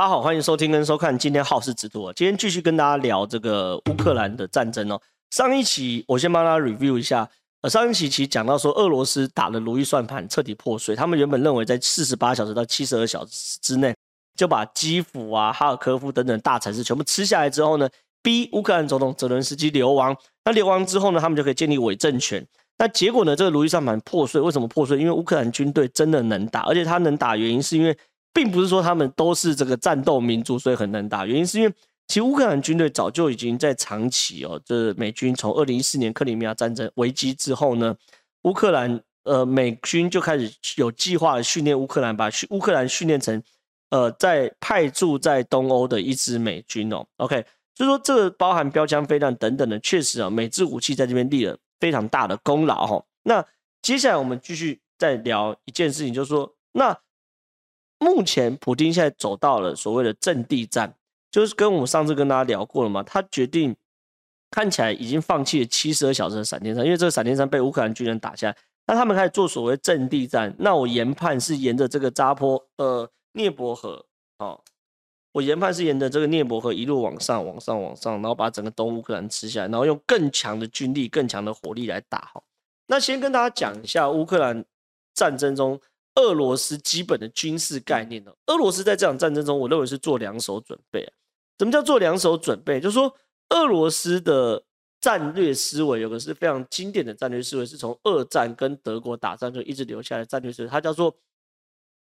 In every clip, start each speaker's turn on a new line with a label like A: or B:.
A: 大家好，欢迎收听跟收看今天好事之徒。今天继续跟大家聊这个乌克兰的战争哦。上一期我先帮大家 review 一下，呃，上一期其实讲到说俄罗斯打了如意算盘，彻底破碎。他们原本认为在四十八小时到七十二小时之内就把基辅啊、哈尔科夫等等大城市全部吃下来之后呢，逼乌克兰总统泽伦斯基流亡。那流亡之后呢，他们就可以建立伪政权。那结果呢，这个如意算盘破碎。为什么破碎？因为乌克兰军队真的能打，而且他能打原因是因为。并不是说他们都是这个战斗民族，所以很能打。原因是因为其实乌克兰军队早就已经在长期哦，这美军从二零一四年克里米亚战争危机之后呢，乌克兰呃美军就开始有计划的训练乌克兰，把乌克兰训练成呃在派驻在东欧的一支美军哦。OK，所以说这个包含标枪飞弹等等的，确实啊，美制武器在这边立了非常大的功劳哈。那接下来我们继续再聊一件事情，就是说那。目前，普丁现在走到了所谓的阵地战，就是跟我们上次跟大家聊过了嘛。他决定看起来已经放弃了七十二小时的闪电战，因为这个闪电战被乌克兰军人打下来。那他们开始做所谓阵地战。那我研判是沿着这个扎波呃涅伯河，哦，我研判是沿着这个涅伯河一路往上、往上、往上，然后把整个东乌克兰吃下来，然后用更强的军力、更强的火力来打。好，那先跟大家讲一下乌克兰战争中。俄罗斯基本的军事概念呢？俄罗斯在这场战争中，我认为是做两手准备。啊什么叫做两手准备？就是说，俄罗斯的战略思维有个是非常经典的战略思维，是从二战跟德国打仗就一直留下来的战略思维，它叫做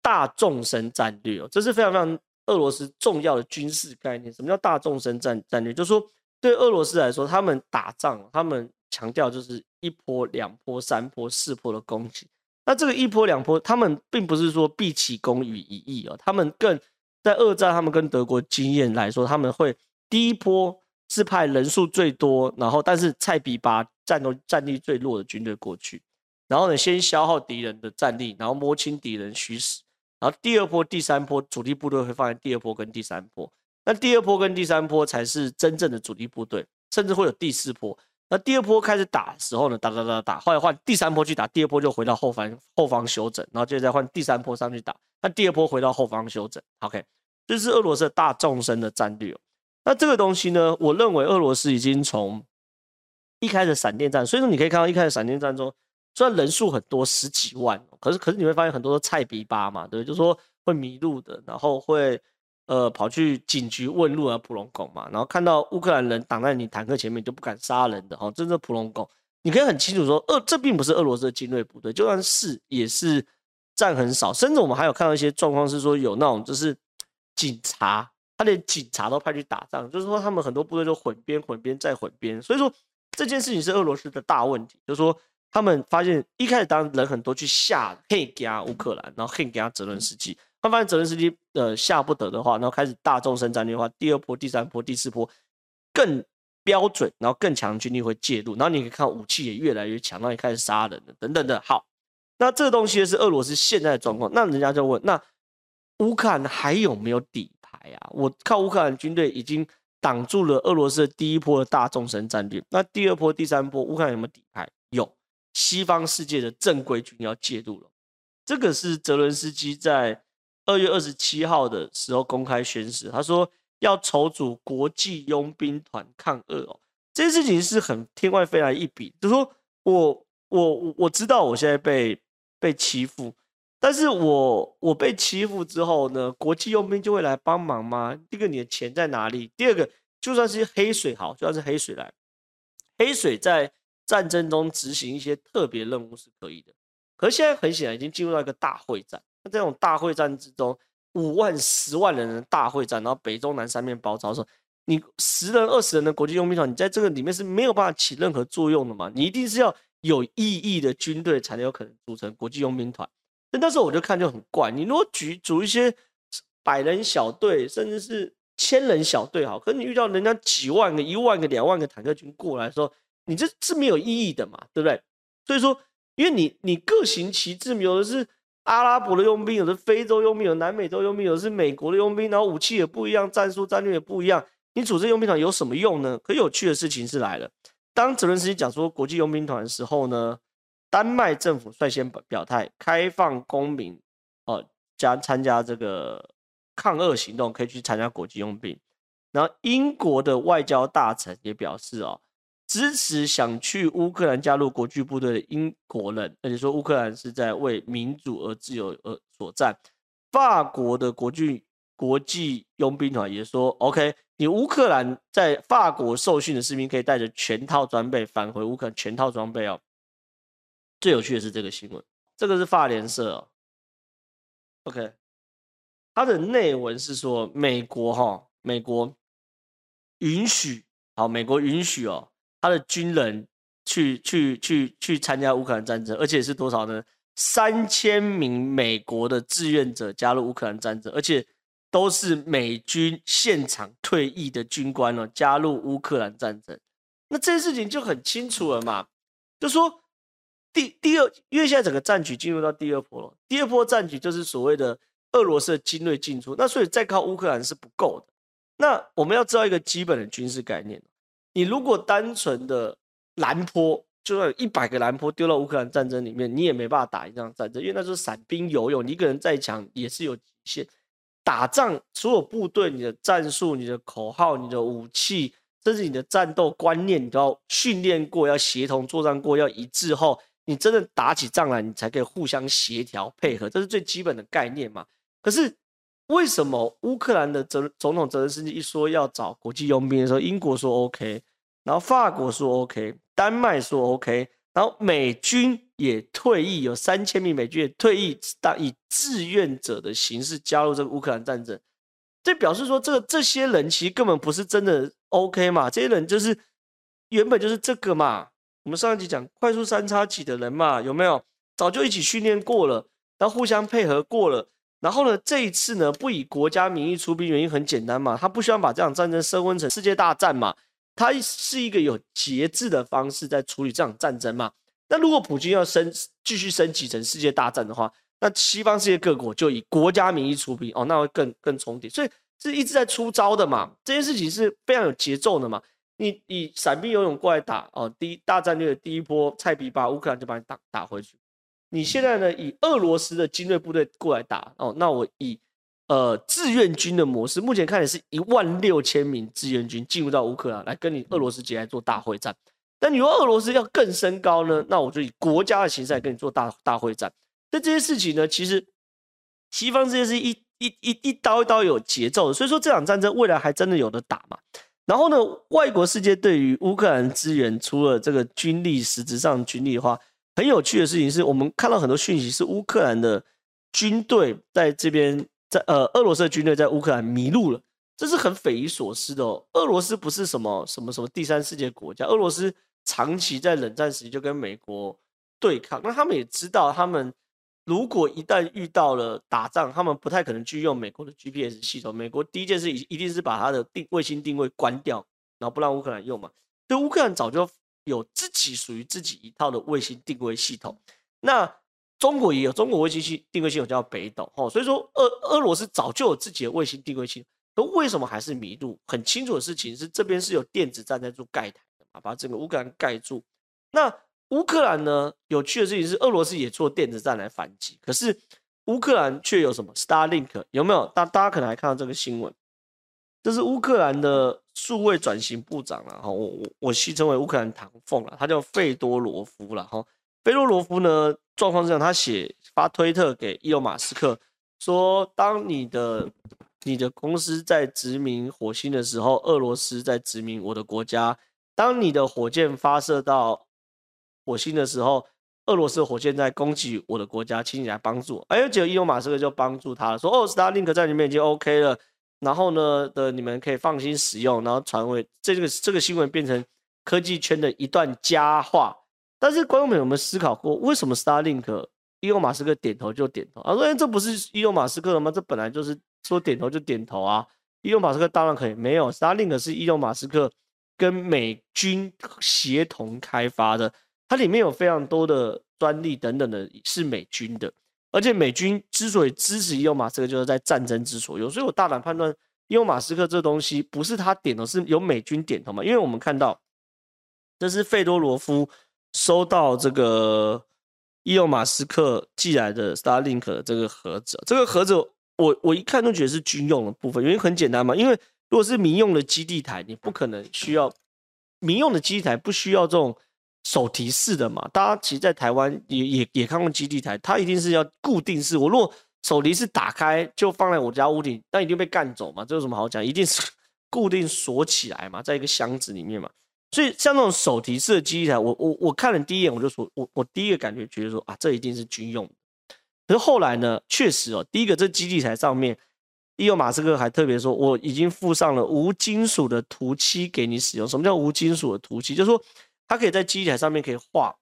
A: 大纵深战略哦。这是非常非常俄罗斯重要的军事概念。什么叫大纵深战战略？就是说，对俄罗斯来说，他们打仗，他们强调就是一波、两波、三波、四波的攻击。那这个一波两波，他们并不是说毕其功于一役哦，他们更在二战，他们跟德国经验来说，他们会第一波是派人数最多，然后但是菜比巴战斗战力最弱的军队过去，然后呢，先消耗敌人的战力，然后摸清敌人虚实，然后第二波、第三波主力部队会放在第二波跟第三波，那第二波跟第三波才是真正的主力部队，甚至会有第四波。那第二波开始打的时候呢，打打打打，后来换第三波去打，第二波就回到后方后方休整，然后接着再换第三波上去打，那第二波回到后方休整。OK，这是俄罗斯的大纵深的战略。那这个东西呢，我认为俄罗斯已经从一开始闪电战，所以说你可以看到一开始闪电战中，虽然人数很多十几万，可是可是你会发现很多都菜逼吧嘛，对，就是说会迷路的，然后会。呃，跑去警局问路啊，普隆宫嘛，然后看到乌克兰人挡在你坦克前面，就不敢杀人的哈，这是普隆宫。你可以很清楚说，呃这并不是俄罗斯的精锐部队，就算是也是占很少，甚至我们还有看到一些状况是说有那种就是警察，他连警察都派去打仗，就是说他们很多部队都混编、混编再混编，所以说这件事情是俄罗斯的大问题，就是说他们发现一开始当人很多去吓黑加乌克兰，然后黑加泽伦斯基。他发现泽连斯基呃下不得的话，然后开始大纵深战略的话，第二波、第三波、第四波更标准，然后更强军力会介入，然后你可以看武器也越来越强，然后也开始杀人了等等的。好，那这个东西是俄罗斯现在的状况。那人家就问，那乌克兰还有没有底牌啊？我靠，乌克兰军队已经挡住了俄罗斯的第一波的大纵深战略，那第二波、第三波乌克兰有没有底牌？有，西方世界的正规军要介入了。这个是泽伦斯基在。二月二十七号的时候公开宣誓，他说要筹组国际佣兵团抗俄哦，这件事情是很天外飞来一笔。就说我我我知道我现在被被欺负，但是我我被欺负之后呢，国际佣兵就会来帮忙吗？第一个，你的钱在哪里？第二个，就算是黑水好，就算是黑水来，黑水在战争中执行一些特别任务是可以的，可是现在很显然已经进入到一个大会战。那这种大会战之中，五万、十万人的大会战，然后北中南三面包抄，说你十人、二十人的国际佣兵团，你在这个里面是没有办法起任何作用的嘛？你一定是要有意义的军队才能有可能组成国际佣兵团。但那时候我就看就很怪，你如果举组一些百人小队，甚至是千人小队，好，可是你遇到人家几万个、一万个、两万个坦克军过来的时候，你这是没有意义的嘛？对不对？所以说，因为你你各行其志，有的是。阿拉伯的佣兵，有的非洲佣兵，有南美洲佣兵，有的是美国的佣兵，然后武器也不一样，战术战略也不一样。你组织佣兵团有什么用呢？可有趣的事情是来了，当泽伦斯基讲说国际佣兵团的时候呢，丹麦政府率先表表态，开放公民哦加参加这个抗俄行动，可以去参加国际佣兵。然后英国的外交大臣也表示哦，支持想去乌克兰加入国际部队的英国人，而且说乌克兰是在为民主而自由而所战。法国的国际国际佣兵团也说，OK，你乌克兰在法国受训的士兵可以带着全套装备返回乌克兰，全套装备哦。最有趣的是这个新闻，这个是法联社哦。OK，它的内文是说，美国哈，美国允许，好，美国允许哦，他的军人去去去去参加乌克兰战争，而且是多少呢？三千名美国的志愿者加入乌克兰战争，而且都是美军现场退役的军官哦，加入乌克兰战争。那这件事情就很清楚了嘛，就说。第第二，因为现在整个战局进入到第二波了，第二波战局就是所谓的俄罗斯的精锐进出，那所以再靠乌克兰是不够的。那我们要知道一个基本的军事概念，你如果单纯的蓝坡，就算有一百个蓝坡丢到乌克兰战争里面，你也没办法打一场战争，因为那是散兵游勇，你一个人再强也是有极限。打仗所有部队，你的战术、你的口号、你的武器，甚至你的战斗观念，你都要训练过，要协同作战过，要一致后。你真的打起仗来，你才可以互相协调配合，这是最基本的概念嘛。可是为什么乌克兰的总总统泽连斯基一说要找国际佣兵的时候，英国说 OK，然后法国说 OK，丹麦说 OK，然后美军也退役，有三千名美军也退役，当以志愿者的形式加入这个乌克兰战争，这表示说这个这些人其实根本不是真的 OK 嘛，这些人就是原本就是这个嘛。我们上一集讲快速三叉戟的人嘛，有没有？早就一起训练过了，然后互相配合过了。然后呢，这一次呢，不以国家名义出兵，原因很简单嘛，他不希望把这场战争升温成世界大战嘛。他是一个有节制的方式在处理这场战争嘛。那如果普京要升继续升级成世界大战的话，那西方世界各国就以国家名义出兵哦，那会更更冲击。所以是一直在出招的嘛。这件事情是非常有节奏的嘛。你以散兵游勇过来打哦，第一大战略的第一波菜逼巴，乌克兰就把你打打回去。你现在呢，以俄罗斯的精锐部队过来打哦，那我以呃志愿军的模式，目前看来是一万六千名志愿军进入到乌克兰来跟你俄罗斯结来做大会战。但你说俄罗斯要更升高呢，那我就以国家的形式来跟你做大大会战。但这些事情呢，其实西方这些是一一一一刀一刀有节奏的，所以说这场战争未来还真的有的打嘛。然后呢，外国世界对于乌克兰资源，除了这个军力，实质上军力的话，很有趣的事情是我们看到很多讯息，是乌克兰的军队在这边，在呃，俄罗斯的军队在乌克兰迷路了，这是很匪夷所思的哦。俄罗斯不是什么什么什么第三世界国家，俄罗斯长期在冷战时期就跟美国对抗，那他们也知道他们。如果一旦遇到了打仗，他们不太可能去用美国的 GPS 系统。美国第一件事一一定是把它的定卫星定位关掉，然后不让乌克兰用嘛。所以乌克兰早就有自己属于自己一套的卫星定位系统。那中国也有中国卫星系定位系统叫北斗哦。所以说俄俄罗斯早就有自己的卫星定位系统，那为什么还是迷路？很清楚的事情是这边是有电子站在做盖台的嘛，把整个乌克兰盖住。那乌克兰呢？有趣的事情是，俄罗斯也做电子战来反击，可是乌克兰却有什么 Starlink？有没有？大大家可能还看到这个新闻，这是乌克兰的数位转型部长了哈，我我我戏称为乌克兰唐凤了，他叫费多罗夫了哈。费多罗夫呢，状况是这样，他写发推特给伊隆马斯克说，当你的你的公司在殖民火星的时候，俄罗斯在殖民我的国家，当你的火箭发射到。火星的时候，俄罗斯火箭在攻击我的国家，请你来帮助。哎，结果伊隆马斯克就帮助他了，说：“哦，Starlink 在里面已经 OK 了，然后呢的你们可以放心使用。”然后传为这个这个新闻变成科技圈的一段佳话。但是观众朋友们思考过，为什么 Starlink 伊隆马斯克点头就点头？啊，说：“哎，这不是伊隆马斯克的吗？这本来就是说点头就点头啊。”伊隆马斯克当然可以，没有 Starlink 是伊隆马斯克跟美军协同开发的。它里面有非常多的专利等等的，是美军的。而且美军之所以支持伊隆马斯克，就是在战争之所有。所以我大胆判断，伊隆马斯克这东西不是他点头，是由美军点头嘛？因为我们看到，这是费多罗夫收到这个伊隆马斯克寄来的 Starlink 的这个盒子。这个盒子我我一看都觉得是军用的部分，原因很简单嘛，因为如果是民用的基地台，你不可能需要民用的基地台不需要这种手提式的嘛。大家其实，在台湾也也也看过基地台，它一定是要固定式。我如果手提式打开就放在我家屋顶，那一定被干走嘛，这有什么好讲？一定是固定锁起来嘛，在一个箱子里面嘛。所以像那种手提式的基地台，我我我看了第一眼我就说，我我第一个感觉觉得说啊，这一定是军用。可是后来呢，确实哦，第一个这基地台上面，伊隆马斯克还特别说，我已经附上了无金属的涂漆给你使用。什么叫无金属的涂漆？就是说它可以在基地台上面可以画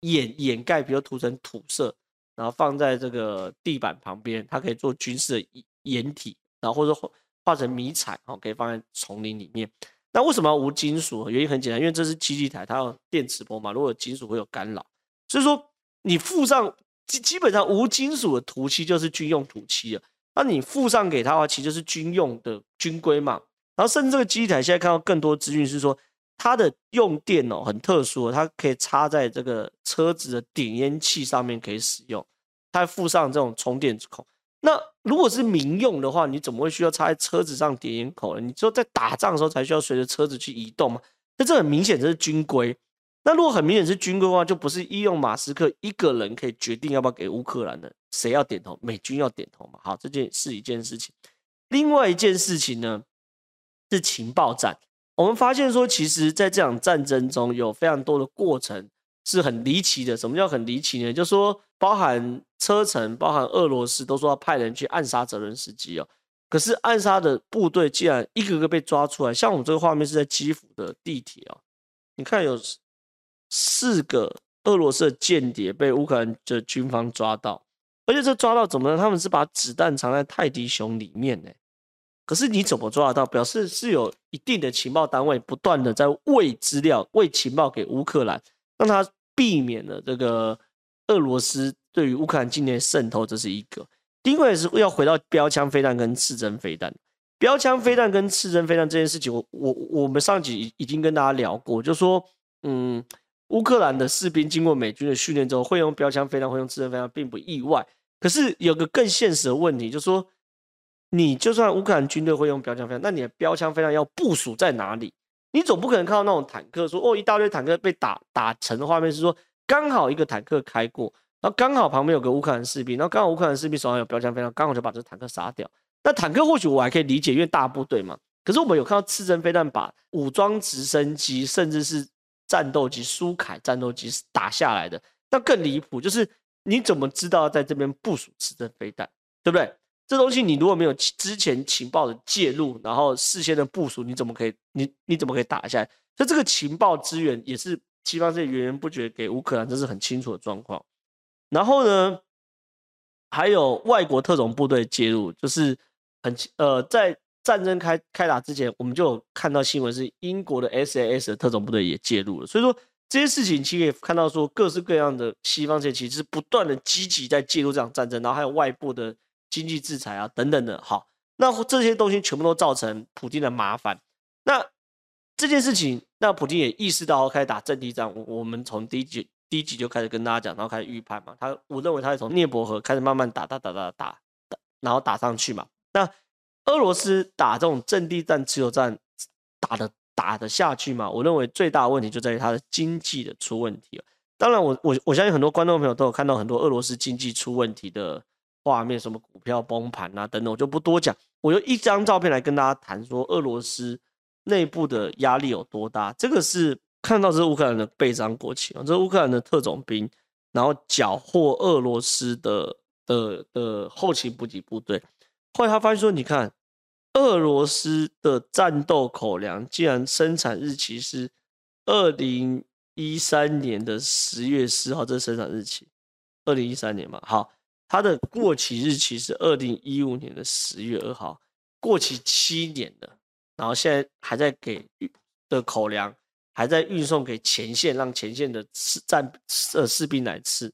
A: 掩掩盖，比如涂成土色，然后放在这个地板旁边，它可以做军事的掩体，然后或者画画成迷彩，哦，可以放在丛林里面。那为什么要无金属？原因很简单，因为这是基地台，它有电磁波嘛，如果有金属会有干扰。所以说你附上基基本上无金属的涂漆就是军用涂漆了。那你附上给它的话，其实就是军用的军规嘛。然后甚至这个基地台现在看到更多资讯是说，它的用电哦很特殊，它可以插在这个车子的点烟器上面可以使用，它附上这种充电口。那如果是民用的话，你怎么会需要插在车子上点烟口呢？你说在打仗的时候才需要随着车子去移动吗？那这很明显这是军规。那如果很明显是军规的话，就不是伊用马斯克一个人可以决定要不要给乌克兰的，谁要点头？美军要点头嘛？好，这件是一件事情。另外一件事情呢，是情报战。我们发现说，其实在这场战争中有非常多的过程。是很离奇的。什么叫很离奇呢？就是说，包含车臣，包含俄罗斯都说要派人去暗杀泽伦斯基哦。可是暗杀的部队竟然一个个被抓出来。像我们这个画面是在基辅的地铁哦，你看有四个俄罗斯的间谍被乌克兰的军方抓到，而且这抓到怎么呢？他们是把子弹藏在泰迪熊里面呢。可是你怎么抓得到？表示是有一定的情报单位不断的在喂资料、喂情报给乌克兰，让他。避免了这个俄罗斯对于乌克兰境内渗透，这是一个。另外是要回到标枪飞弹跟刺针飞弹。标枪飞弹跟刺针飞弹这件事情，我我我们上集已经跟大家聊过，就说，嗯，乌克兰的士兵经过美军的训练之后，会用标枪飞弹，会用刺针飞弹，并不意外。可是有个更现实的问题，就是说，你就算乌克兰军队会用标枪飞弹，那你的标枪飞弹要部署在哪里？你总不可能看到那种坦克说哦，一大堆坦克被打打成的画面，是说刚好一个坦克开过，然后刚好旁边有个乌克兰士兵，然后刚好乌克兰士兵手上有标枪飞弹，刚好就把这坦克杀掉。那坦克或许我还可以理解，因为大部队嘛。可是我们有看到刺针飞弹把武装直升机甚至是战斗机苏凯战斗机打下来的，那更离谱就是你怎么知道在这边部署刺针飞弹，对不对？这东西你如果没有之前情报的介入，然后事先的部署，你怎么可以你你怎么可以打下来？所以这个情报资源也是西方世界源源不绝给乌克兰，这是很清楚的状况。然后呢，还有外国特种部队介入，就是很呃，在战争开开打之前，我们就有看到新闻是英国的 SAS 的特种部队也介入了。所以说这些事情其实也看到说各式各样的西方世界其实是不断的积极在介入这场战争，然后还有外部的。经济制裁啊，等等的，好，那这些东西全部都造成普京的麻烦。那这件事情，那普京也意识到开始打阵地战。我我们从第一集第一集就开始跟大家讲，然后开始预判嘛。他我认为他会从涅伯河开始慢慢打打打打打打，然后打上去嘛。那俄罗斯打这种阵地战、持久战，打的打得下去嘛？我认为最大的问题就在于他的经济的出问题了。当然，我我我相信很多观众朋友都有看到很多俄罗斯经济出问题的。画面什么股票崩盘啊等等，我就不多讲。我用一张照片来跟大家谈说，俄罗斯内部的压力有多大。这个是看到这是乌克兰的背章国旗啊，这是乌克兰的特种兵，然后缴获俄罗斯的的的后勤补给部队。后来他发现说，你看俄罗斯的战斗口粮竟然生产日期是二零一三年的十月四号，这是生产日期，二零一三年嘛，好。它的过期日期是二零一五年的十月二号，过期七年了，然后现在还在给的口粮，还在运送给前线，让前线的士战呃士兵来吃。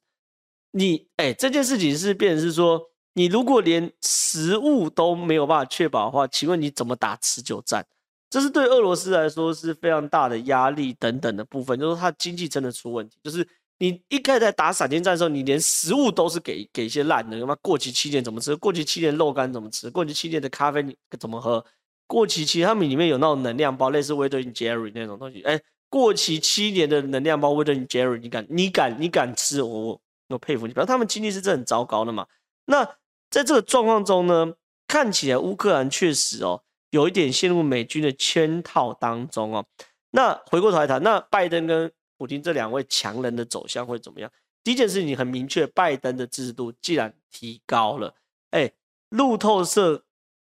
A: 你哎，这件事情是变成是说，你如果连食物都没有办法确保的话，请问你怎么打持久战？这是对俄罗斯来说是非常大的压力等等的部分，就是它经济真的出问题，就是你一开始在打闪电战的时候，你连食物都是给给一些烂的，他妈过期七年怎么吃？过期七年肉干怎么吃？过期七年的咖啡你怎么喝？过期七，他们里面有那种能量包，类似威顿 Jerry 那种东西。哎，过期七年的能量包，威顿 Jerry，你敢？你敢？你敢吃？我我佩服你。反正他们经济是真的很糟糕的嘛。那在这个状况中呢，看起来乌克兰确实哦，有一点陷入美军的圈套当中哦。那回过头来谈，那拜登跟普丁这两位强人的走向会怎么样？第一件事情很明确，拜登的支持度既然提高了，哎，路透社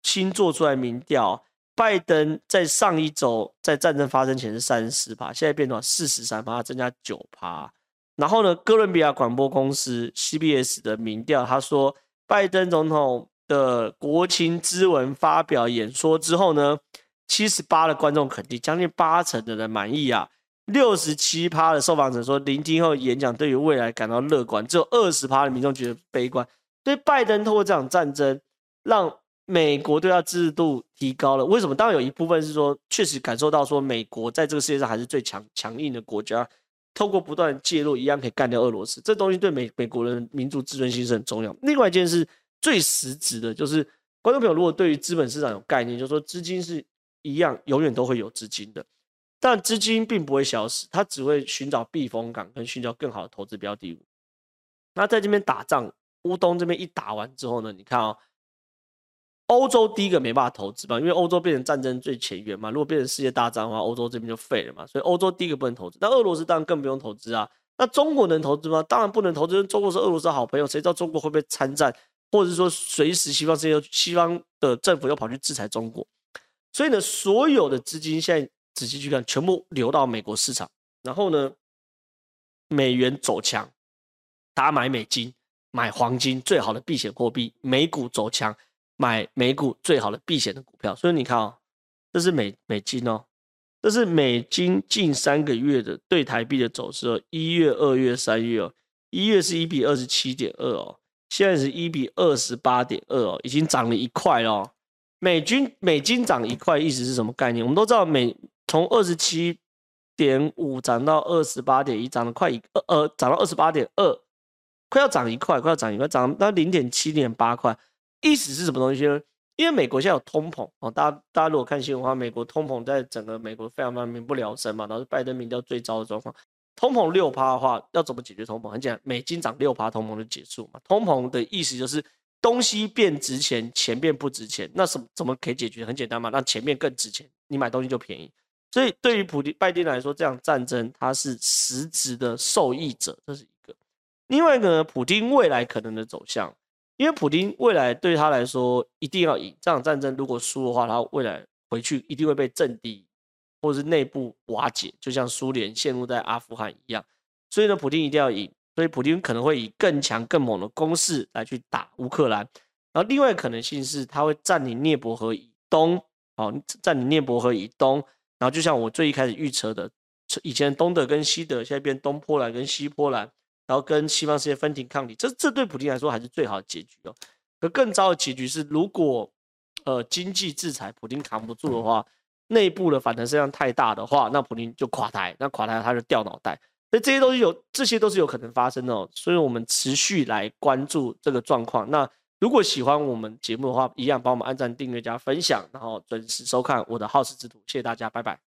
A: 新做出来民调，拜登在上一周在战争发生前是三十趴，现在变成四十三趴，增加九趴。然后呢，哥伦比亚广播公司 CBS 的民调，他说拜登总统的国情咨文发表演说之后呢，七十八的观众肯定，将近八成的人满意啊。六十七趴的受访者说，聆听后演讲对于未来感到乐观，只有二十趴的民众觉得悲观。所以拜登透过这场战争，让美国对他支持度提高了。为什么？当然有一部分是说，确实感受到说，美国在这个世界上还是最强强硬的国家，透过不断介入，一样可以干掉俄罗斯。这东西对美美国人民族自尊心是很重要。另外一件事最实质的就是，观众朋友如果对于资本市场有概念，就是说资金是一样，永远都会有资金的。但资金并不会消失，它只会寻找避风港，跟寻找更好的投资标的物。那在这边打仗，乌东这边一打完之后呢，你看哦，欧洲第一个没办法投资嘛，因为欧洲变成战争最前沿嘛。如果变成世界大战的话，欧洲这边就废了嘛。所以欧洲第一个不能投资，那俄罗斯当然更不用投资啊。那中国能投资吗？当然不能投资。中国是俄罗斯好朋友，谁知道中国会不会参战，或者是说随时西方世界、西方的政府要跑去制裁中国？所以呢，所有的资金现在。仔细去看，全部流到美国市场，然后呢，美元走强，大家买美金、买黄金，最好的避险货币；美股走强，买美股最好的避险的股票。所以你看哦，这是美美金哦，这是美金近三个月的对台币的走势哦。一月、二月、三月哦，一月是一比二十七点二哦，现在是一比二十八点二哦，已经涨了一块哦。美金美金涨一块，意思是什么概念？我们都知道美。从二十七点五涨到二十八点一，涨了快一呃呃，涨到二十八点二，快要涨一块，快要涨一块，涨到零点七点八块。意思是什么东西呢？因为美国现在有通膨哦，大家大家如果看新闻的话，美国通膨在整个美国非常非常民不聊生嘛，然后拜登民调最糟的状况。通膨六趴的话，要怎么解决通膨？很简单，美金涨六趴，通膨就结束嘛。通膨的意思就是东西变值钱，钱变不值钱。那什么怎么可以解决？很简单嘛，让钱变更值钱，你买东西就便宜。所以，对于普丁、拜登来说，这场战争他是实质的受益者，这是一个。另外一个呢，普丁未来可能的走向，因为普丁未来对他来说一定要赢这场战争，如果输的话，他未来回去一定会被阵地或者是内部瓦解，就像苏联陷入在阿富汗一样。所以呢，普丁一定要赢，所以普丁可能会以更强、更猛的攻势来去打乌克兰。然后，另外可能性是，他会占领涅伯河以东，好，占领涅伯河以东。然后就像我最一开始预测的，以前东德跟西德，现在变东波兰跟西波兰，然后跟西方世界分庭抗礼，这这对普丁来说还是最好的结局哦。可更糟的结局是，如果呃经济制裁普丁扛不住的话，内部的反弹声量太大的话，那普丁就垮台，那垮台他就掉脑袋。所以这些都是有，这些都是有可能发生的哦。所以我们持续来关注这个状况。那如果喜欢我们节目的话，一样帮我们按赞、订阅、加分享，然后准时收看我的好事之徒。谢谢大家，拜拜。